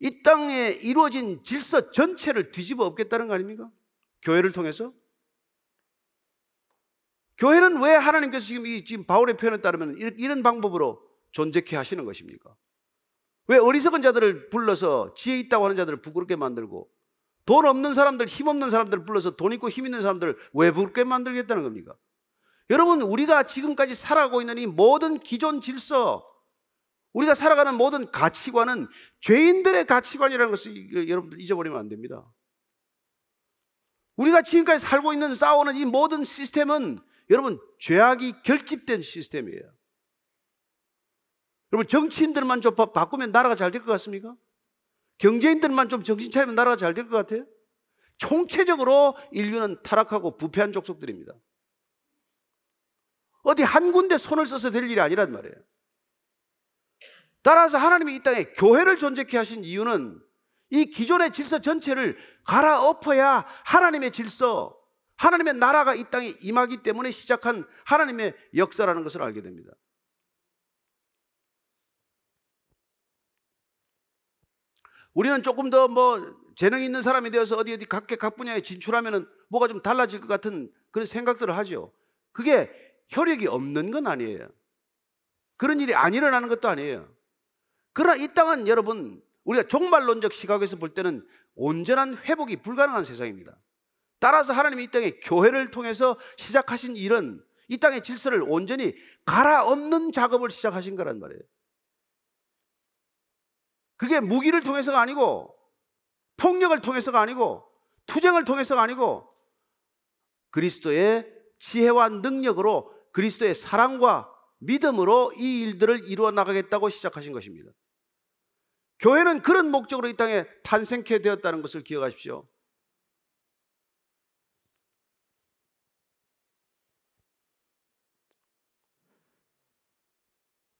이 땅에 이루어진 질서 전체를 뒤집어 엎겠다는 거 아닙니까? 교회를 통해서? 교회는 왜 하나님께서 지금 이 지금 바울의 표현에 따르면 이런 방법으로 존재케 하시는 것입니까? 왜 어리석은 자들을 불러서 지혜 있다고 하는 자들을 부끄럽게 만들고 돈 없는 사람들, 힘 없는 사람들을 불러서 돈 있고 힘 있는 사람들을 왜 부끄럽게 만들겠다는 겁니까? 여러분, 우리가 지금까지 살아가고 있는 이 모든 기존 질서, 우리가 살아가는 모든 가치관은 죄인들의 가치관이라는 것을 여러분들 잊어버리면 안 됩니다. 우리가 지금까지 살고 있는 싸우는 이 모든 시스템은 여러분 죄악이 결집된 시스템이에요. 여러분 정치인들만 좀 바꾸면 나라가 잘 될 것 같습니까? 경제인들만 좀 정신 차리면 나라가 잘 될 것 같아요? 총체적으로 인류는 타락하고 부패한 족속들입니다. 어디 한 군데 손을 써서 될 일이 아니란 말이에요. 따라서 하나님이 이 땅에 교회를 존재케 하신 이유는 이 기존의 질서 전체를 갈아엎어야 하나님의 질서, 하나님의 나라가 이 땅에 임하기 때문에 시작한 하나님의 역사라는 것을 알게 됩니다. 우리는 조금 더 뭐 재능 있는 사람이 되어서 어디 어디 각계 각 분야에 진출하면은 뭐가 좀 달라질 것 같은 그런 생각들을 하죠. 그게 혈액이 없는 건 아니에요. 그런 일이 안 일어나는 것도 아니에요. 그러나 이 땅은 여러분 우리가 종말론적 시각에서 볼 때는 온전한 회복이 불가능한 세상입니다. 따라서 하나님이 이 땅에 교회를 통해서 시작하신 일은 이 땅의 질서를 온전히 갈아엎는 작업을 시작하신 거란 말이에요. 그게 무기를 통해서가 아니고 폭력을 통해서가 아니고 투쟁을 통해서가 아니고 그리스도의 지혜와 능력으로 그리스도의 사랑과 믿음으로 이 일들을 이루어 나가겠다고 시작하신 것입니다. 교회는 그런 목적으로 이 땅에 탄생케 되었다는 것을 기억하십시오.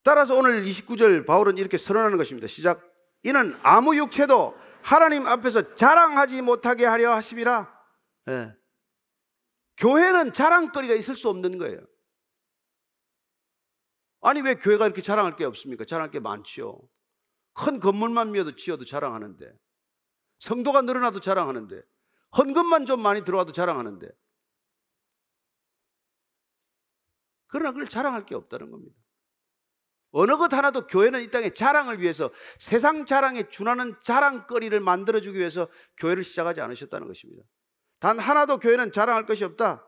따라서 오늘 29절 바울은 이렇게 선언하는 것입니다. 시작. 이는 아무 육체도 하나님 앞에서 자랑하지 못하게 하려 하심이라. 예. 교회는 자랑거리가 있을 수 없는 거예요. 아니 왜 교회가 이렇게 자랑할 게 없습니까? 자랑할 게 많지요. 큰 건물만 미어도 지어도 자랑하는데 성도가 늘어나도 자랑하는데 헌금만 좀 많이 들어와도 자랑하는데 그러나 그걸 자랑할 게 없다는 겁니다. 어느 것 하나도 교회는 이 땅에 자랑을 위해서 세상 자랑에 준하는 자랑거리를 만들어주기 위해서 교회를 시작하지 않으셨다는 것입니다. 단 하나도 교회는 자랑할 것이 없다.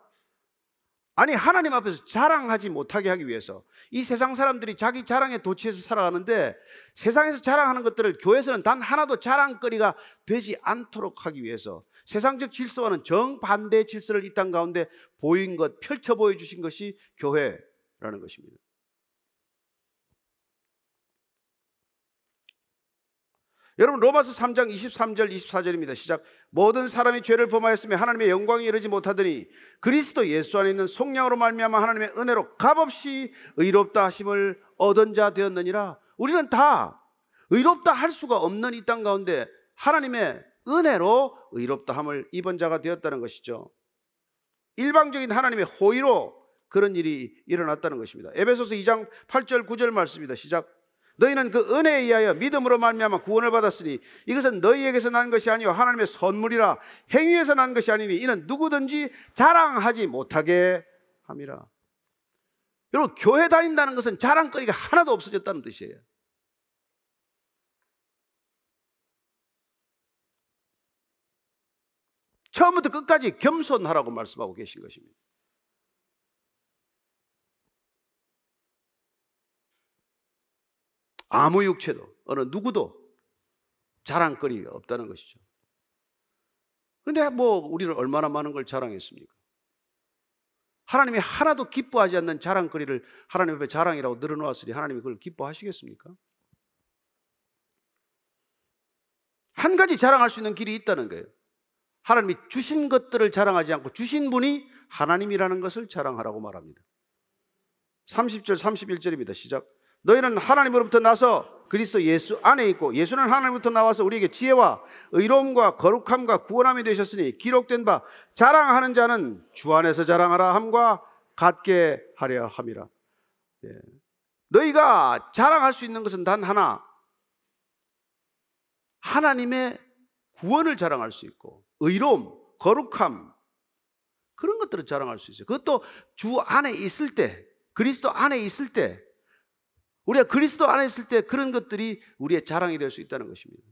아니 하나님 앞에서 자랑하지 못하게 하기 위해서 이 세상 사람들이 자기 자랑에 도취해서 살아가는데 세상에서 자랑하는 것들을 교회에서는 단 하나도 자랑거리가 되지 않도록 하기 위해서 세상적 질서와는 정반대의 질서를 이 땅 가운데 보인 것 펼쳐 보여주신 것이 교회라는 것입니다. 여러분 로마서 3장 23절 24절입니다. 시작. 모든 사람이 죄를 범하였으며 하나님의 영광이 이르지 못하더니 그리스도 예수 안에 있는 속량으로 말미암아 하나님의 은혜로 값없이 의롭다 하심을 얻은 자 되었느니라. 우리는 다 의롭다 할 수가 없는 이 땅 가운데 하나님의 은혜로 의롭다 함을 입은 자가 되었다는 것이죠. 일방적인 하나님의 호의로 그런 일이 일어났다는 것입니다. 에베소서 2장 8절 9절 말씀입니다. 시작. 너희는 그 은혜에 의하여 믿음으로 말미암아 구원을 받았으니 이것은 너희에게서 난 것이 아니요 하나님의 선물이라 행위에서 난 것이 아니니 이는 누구든지 자랑하지 못하게 함이라. 여러분 교회 다닌다는 것은 자랑거리가 하나도 없어졌다는 뜻이에요. 처음부터 끝까지 겸손하라고 말씀하고 계신 것입니다. 아무 육체도 어느 누구도 자랑거리가 없다는 것이죠. 근데 뭐 우리는 얼마나 많은 걸 자랑했습니까? 하나님이 하나도 기뻐하지 않는 자랑거리를 하나님 앞에 자랑이라고 늘어놓았으니 하나님이 그걸 기뻐하시겠습니까? 한 가지 자랑할 수 있는 길이 있다는 거예요. 하나님이 주신 것들을 자랑하지 않고 주신 분이 하나님이라는 것을 자랑하라고 말합니다. 30절 31절입니다. 시작. 너희는 하나님으로부터 나서 그리스도 예수 안에 있고 예수는 하나님부터 나와서 우리에게 지혜와 의로움과 거룩함과 구원함이 되셨으니 기록된 바 자랑하는 자는 주 안에서 자랑하라 함과 같게 하려 함이라. 예. 너희가 자랑할 수 있는 것은 단 하나. 하나님의 구원을 자랑할 수 있고 의로움, 거룩함 그런 것들을 자랑할 수 있어요. 그것도 주 안에 있을 때, 그리스도 안에 있을 때 우리가 그리스도 안에 있을 때 그런 것들이 우리의 자랑이 될 수 있다는 것입니다.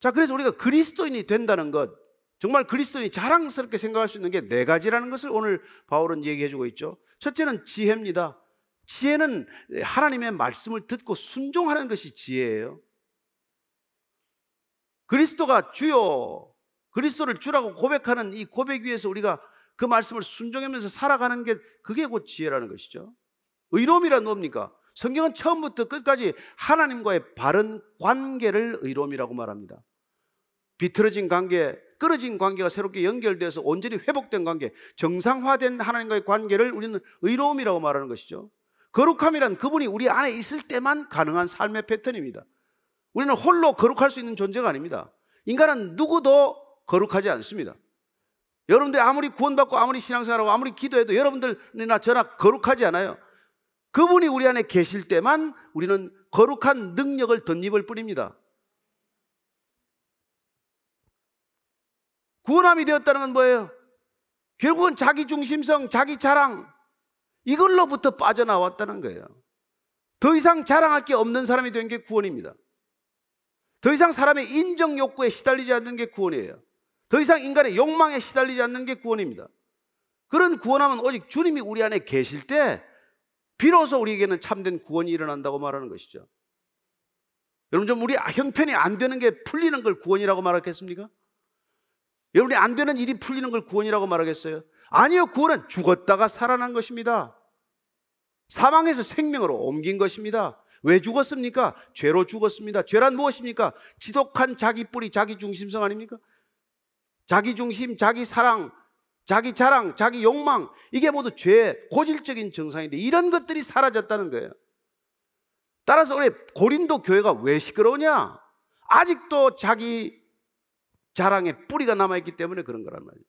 자, 그래서 우리가 그리스도인이 된다는 것, 정말 그리스도인이 자랑스럽게 생각할 수 있는 게 네 가지라는 것을 오늘 바울은 얘기해 주고 있죠. 첫째는 지혜입니다. 지혜는 하나님의 말씀을 듣고 순종하는 것이 지혜예요. 그리스도가 주요, 그리스도를 주라고 고백하는 이 고백 위에서 우리가 그 말씀을 순종하면서 살아가는 게 그게 곧 지혜라는 것이죠. 의로움이란 뭡니까? 성경은 처음부터 끝까지 하나님과의 바른 관계를 의로움이라고 말합니다. 비틀어진 관계, 끊어진 관계가 새롭게 연결돼서 온전히 회복된 관계, 정상화된 하나님과의 관계를 우리는 의로움이라고 말하는 것이죠. 거룩함이란 그분이 우리 안에 있을 때만 가능한 삶의 패턴입니다. 우리는 홀로 거룩할 수 있는 존재가 아닙니다. 인간은 누구도 거룩하지 않습니다. 여러분들이 아무리 구원받고 아무리 신앙생활하고 아무리 기도해도 여러분들이나 저나 거룩하지 않아요. 그분이 우리 안에 계실 때만 우리는 거룩한 능력을 덧입을 뿐입니다. 구원함이 되었다는 건 뭐예요? 결국은 자기 중심성, 자기 자랑 이걸로부터 빠져나왔다는 거예요. 더 이상 자랑할 게 없는 사람이 된 게 구원입니다. 더 이상 사람의 인정 욕구에 시달리지 않는 게 구원이에요. 더 이상 인간의 욕망에 시달리지 않는 게 구원입니다. 그런 구원함은 오직 주님이 우리 안에 계실 때 비로소 우리에게는 참된 구원이 일어난다고 말하는 것이죠. 여러분 좀 우리 형편이 안 되는 게 풀리는 걸 구원이라고 말하겠습니까? 여러분이 안 되는 일이 풀리는 걸 구원이라고 말하겠어요? 아니요, 구원은 죽었다가 살아난 것입니다. 사망에서 생명으로 옮긴 것입니다. 왜 죽었습니까? 죄로 죽었습니다. 죄란 무엇입니까? 지독한 자기 뿌리, 자기 중심성 아닙니까? 자기 중심, 자기 사랑, 자기 자랑, 자기 욕망, 이게 모두 죄의 고질적인 정상인데 이런 것들이 사라졌다는 거예요. 따라서 우리 고린도 교회가 왜 시끄러우냐? 아직도 자기 자랑의 뿌리가 남아있기 때문에 그런 거란 말이에요.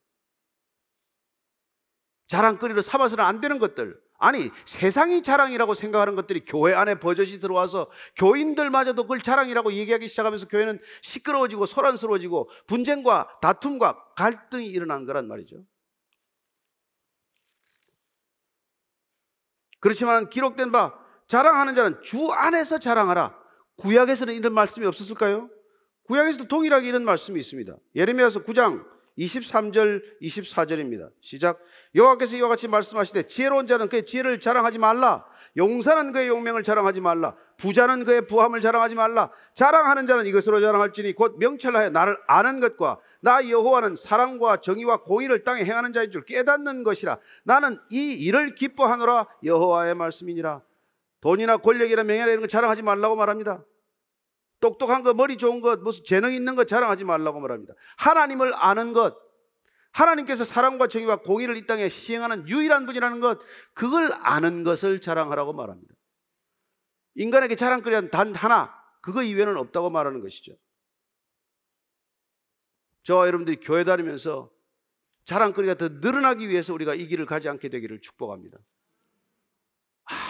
자랑거리로 삼아서는 안 되는 것들. 아니, 세상이 자랑이라고 생각하는 것들이 교회 안에 버젓이 들어와서 교인들마저도 그걸 자랑이라고 얘기하기 시작하면서 교회는 시끄러워지고 소란스러워지고 분쟁과 다툼과 갈등이 일어난 거란 말이죠. 그렇지만 기록된 바 자랑하는 자는 주 안에서 자랑하라. 구약에서는 이런 말씀이 없었을까요? 구약에서도 동일하게 이런 말씀이 있습니다. 예레미야서 9장 23절 24절입니다. 시작. 여호와께서 이와 같이 말씀하시되 지혜로운 자는 그의 지혜를 자랑하지 말라. 용사는 그의 용명을 자랑하지 말라. 부자는 그의 부함을 자랑하지 말라. 자랑하는 자는 이것으로 자랑할지니 곧 명철하여 나를 아는 것과 나 여호와는 사랑과 정의와 공의를 땅에 행하는 자인 줄 깨닫는 것이라. 나는 이 일을 기뻐하노라 여호와의 말씀이니라. 돈이나 권력이나 명예나 이런 거 자랑하지 말라고 말합니다. 똑똑한 거, 머리 좋은 것, 무슨 재능 있는 것 자랑하지 말라고 말합니다. 하나님을 아는 것, 하나님께서 사랑과 정의와 공의를 이 땅에 시행하는 유일한 분이라는 것, 그걸 아는 것을 자랑하라고 말합니다. 인간에게 자랑거리한 단 하나, 그거 이외에는 없다고 말하는 것이죠. 저와 여러분들이 교회 다니면서 자랑거리가 더 늘어나기 위해서 우리가 이 길을 가지 않게 되기를 축복합니다.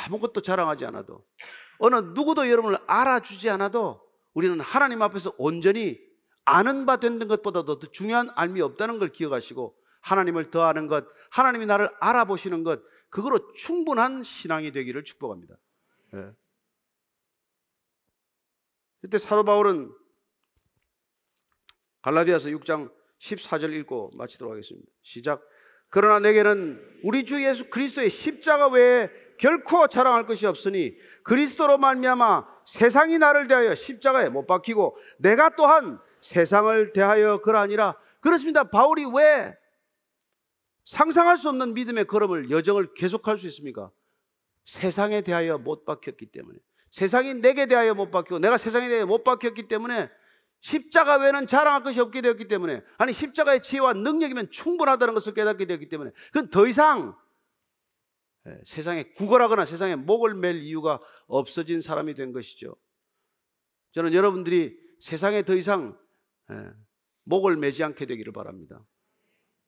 아무것도 자랑하지 않아도 어느 누구도 여러분을 알아주지 않아도 우리는 하나님 앞에서 온전히 아는 바 되는 것보다도 더 중요한 알미 없다는 걸 기억하시고 하나님을 더 아는 것, 하나님이 나를 알아보시는 것, 그거로 충분한 신앙이 되기를 축복합니다. 네. 그때 사도 바울은 갈라디아서 6장 14절 읽고 마치도록 하겠습니다. 시작. 그러나 내게는 우리 주 예수 그리스도의 십자가 외에 결코 자랑할 것이 없으니 그리스도로 말미암아 세상이 나를 대하여 십자가에 못 박히고 내가 또한 세상을 대하여 그러하니라 그렇습니다. 바울이 왜 상상할 수 없는 믿음의 걸음을 여정을 계속할 수 있습니까? 세상에 대하여 못 박혔기 때문에 세상이 내게 대하여 못 박히고 내가 세상에 대하여 못 박혔기 때문에 십자가 외에는 자랑할 것이 없게 되었기 때문에 아니 십자가의 지혜와 능력이면 충분하다는 것을 깨닫게 되었기 때문에 그건 더 이상 예, 세상에 구걸하거나 세상에 목을 맬 이유가 없어진 사람이 된 것이죠. 저는 여러분들이 세상에 더 이상 예, 목을 매지 않게 되기를 바랍니다.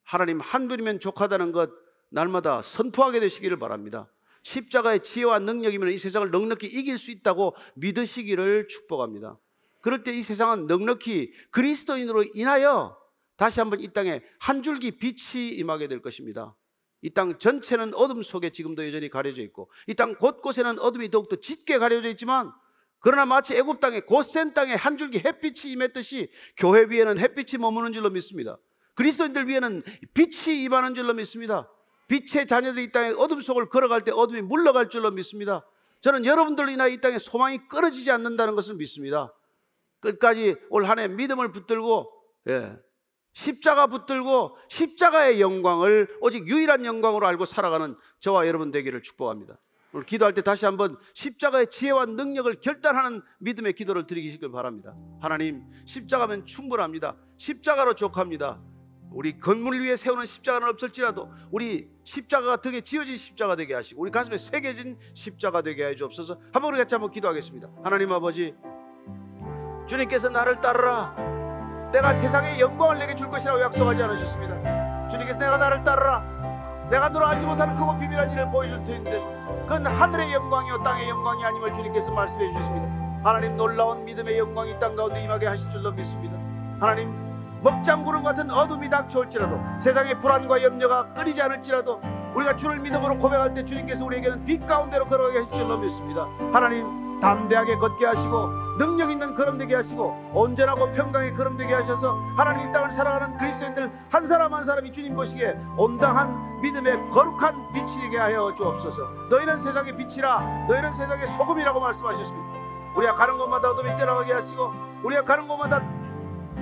하나님 한 분이면 족하다는 것 날마다 선포하게 되시기를 바랍니다. 십자가의 지혜와 능력이면 이 세상을 넉넉히 이길 수 있다고 믿으시기를 축복합니다. 그럴 때 이 세상은 넉넉히 그리스도인으로 인하여 다시 한번 이 땅에 한 줄기 빛이 임하게 될 것입니다. 이 땅 전체는 어둠 속에 지금도 여전히 가려져 있고 이 땅 곳곳에는 어둠이 더욱더 짙게 가려져 있지만 그러나 마치 애굽 땅에 곧센 땅에 한 줄기 햇빛이 임했듯이 교회 위에는 햇빛이 머무는 줄로 믿습니다. 그리스도인들 위에는 빛이 임하는 줄로 믿습니다. 빛의 자녀들이 이 땅에 어둠 속을 걸어갈 때 어둠이 물러갈 줄로 믿습니다. 저는 여러분들로 인하여 이 땅에 소망이 끊어지지 않는다는 것을 믿습니다. 끝까지 올 한 해 믿음을 붙들고 예, 십자가 붙들고 십자가의 영광을 오직 유일한 영광으로 알고 살아가는 저와 여러분 되기를 축복합니다. 오늘 기도할 때 다시 한번 십자가의 지혜와 능력을 결단하는 믿음의 기도를 드리시길 바랍니다. 하나님, 십자가면 충분합니다. 십자가로 족합니다. 우리 건물 위에 세우는 십자가는 없을지라도 우리 십자가가 등에 지어진 십자가 되게 하시고 우리 가슴에 새겨진 십자가 되게 해 주옵소서. 한번 우리 같이 한번 기도하겠습니다. 하나님 아버지, 주님께서 나를 따르라. 내가 세상의 영광을 내게 줄 것이라고 약속하지 않으셨습니다. 주님께서 내가 나를 따르라. 내가 너를 알지 못하는 크고 비밀한 일을 보여줄 터인데 그건 하늘의 영광이요 땅의 영광이 아님을 주님께서 말씀해 주셨습니다. 하나님 놀라운 믿음의 영광이 땅 가운데 임하게 하실 줄로 믿습니다. 하나님 먹장구름 같은 어둠이 닥쳐올지라도 세상의 불안과 염려가 끊이지 않을지라도 우리가 주를 믿음으로 고백할 때 주님께서 우리에게는 빛 가운데로 걸어가게 하실 줄로 믿습니다. 하나님 담대하게 걷게 하시고 능력 있는 걸음 되게 하시고 온전하고 평강의 걸음 되게 하셔서 하나님 이 땅을 살아가는 그리스도인들 한 사람 한 사람이 주님 보시기에 온당한 믿음의 거룩한 빛이 되게 하여 주옵소서. 너희는 세상의 빛이라 너희는 세상의 소금이라고 말씀하셨습니다. 우리가 가는 곳마다 어둠이 떠나가게 하시고 우리가 가는 곳마다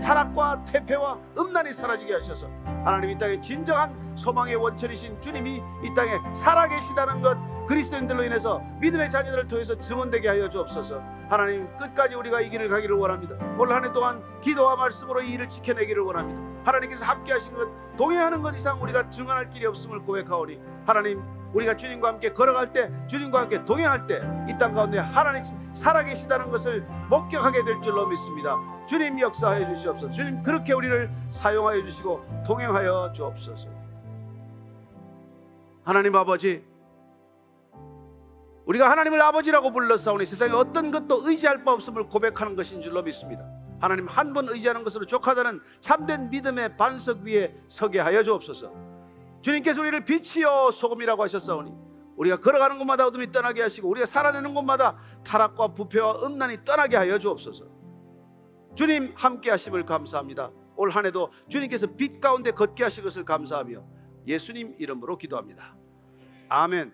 타락과 퇴폐와 음란이 사라지게 하셔서 하나님 이 땅에 진정한 소망의 원천이신 주님이 이 땅에 살아계시다는 것 그리스도인들로 인해서 믿음의 자녀들을 통해서 증언되게 하여 주옵소서. 하나님 끝까지 우리가 이 길을 가기를 원합니다. 올 한 해 동안 기도와 말씀으로 이 일을 지켜내기를 원합니다. 하나님께서 함께 하신 것 동행하는 것 이상 우리가 증언할 길이 없음을 고백하오니 하나님 우리가 주님과 함께 걸어갈 때 주님과 함께 동행할 때 이 땅 가운데 하나님 살아계시다는 것을 목격하게 될 줄로 믿습니다. 주님 역사하여 주시옵소서. 주님 그렇게 우리를 사용하여 주시고 동행하여 주옵소서. 하나님 아버지 우리가 하나님을 아버지라고 불렀사오니 세상에 어떤 것도 의지할 바 없음을 고백하는 것인 줄로 믿습니다. 하나님 한 번 의지하는 것으로 족하다는 참된 믿음의 반석 위에 서게 하여 주옵소서 주님께서 우리를 빛이요 소금이라고 하셨사오니 우리가 걸어가는 곳마다 어둠이 떠나게 하시고 우리가 살아내는 곳마다 타락과 부패와 음란이 떠나게 하여 주옵소서. 주님 함께 하심을 감사합니다. 올 한 해도 주님께서 빛 가운데 걷게 하신 것을 감사하며 예수님 이름으로 기도합니다. 아멘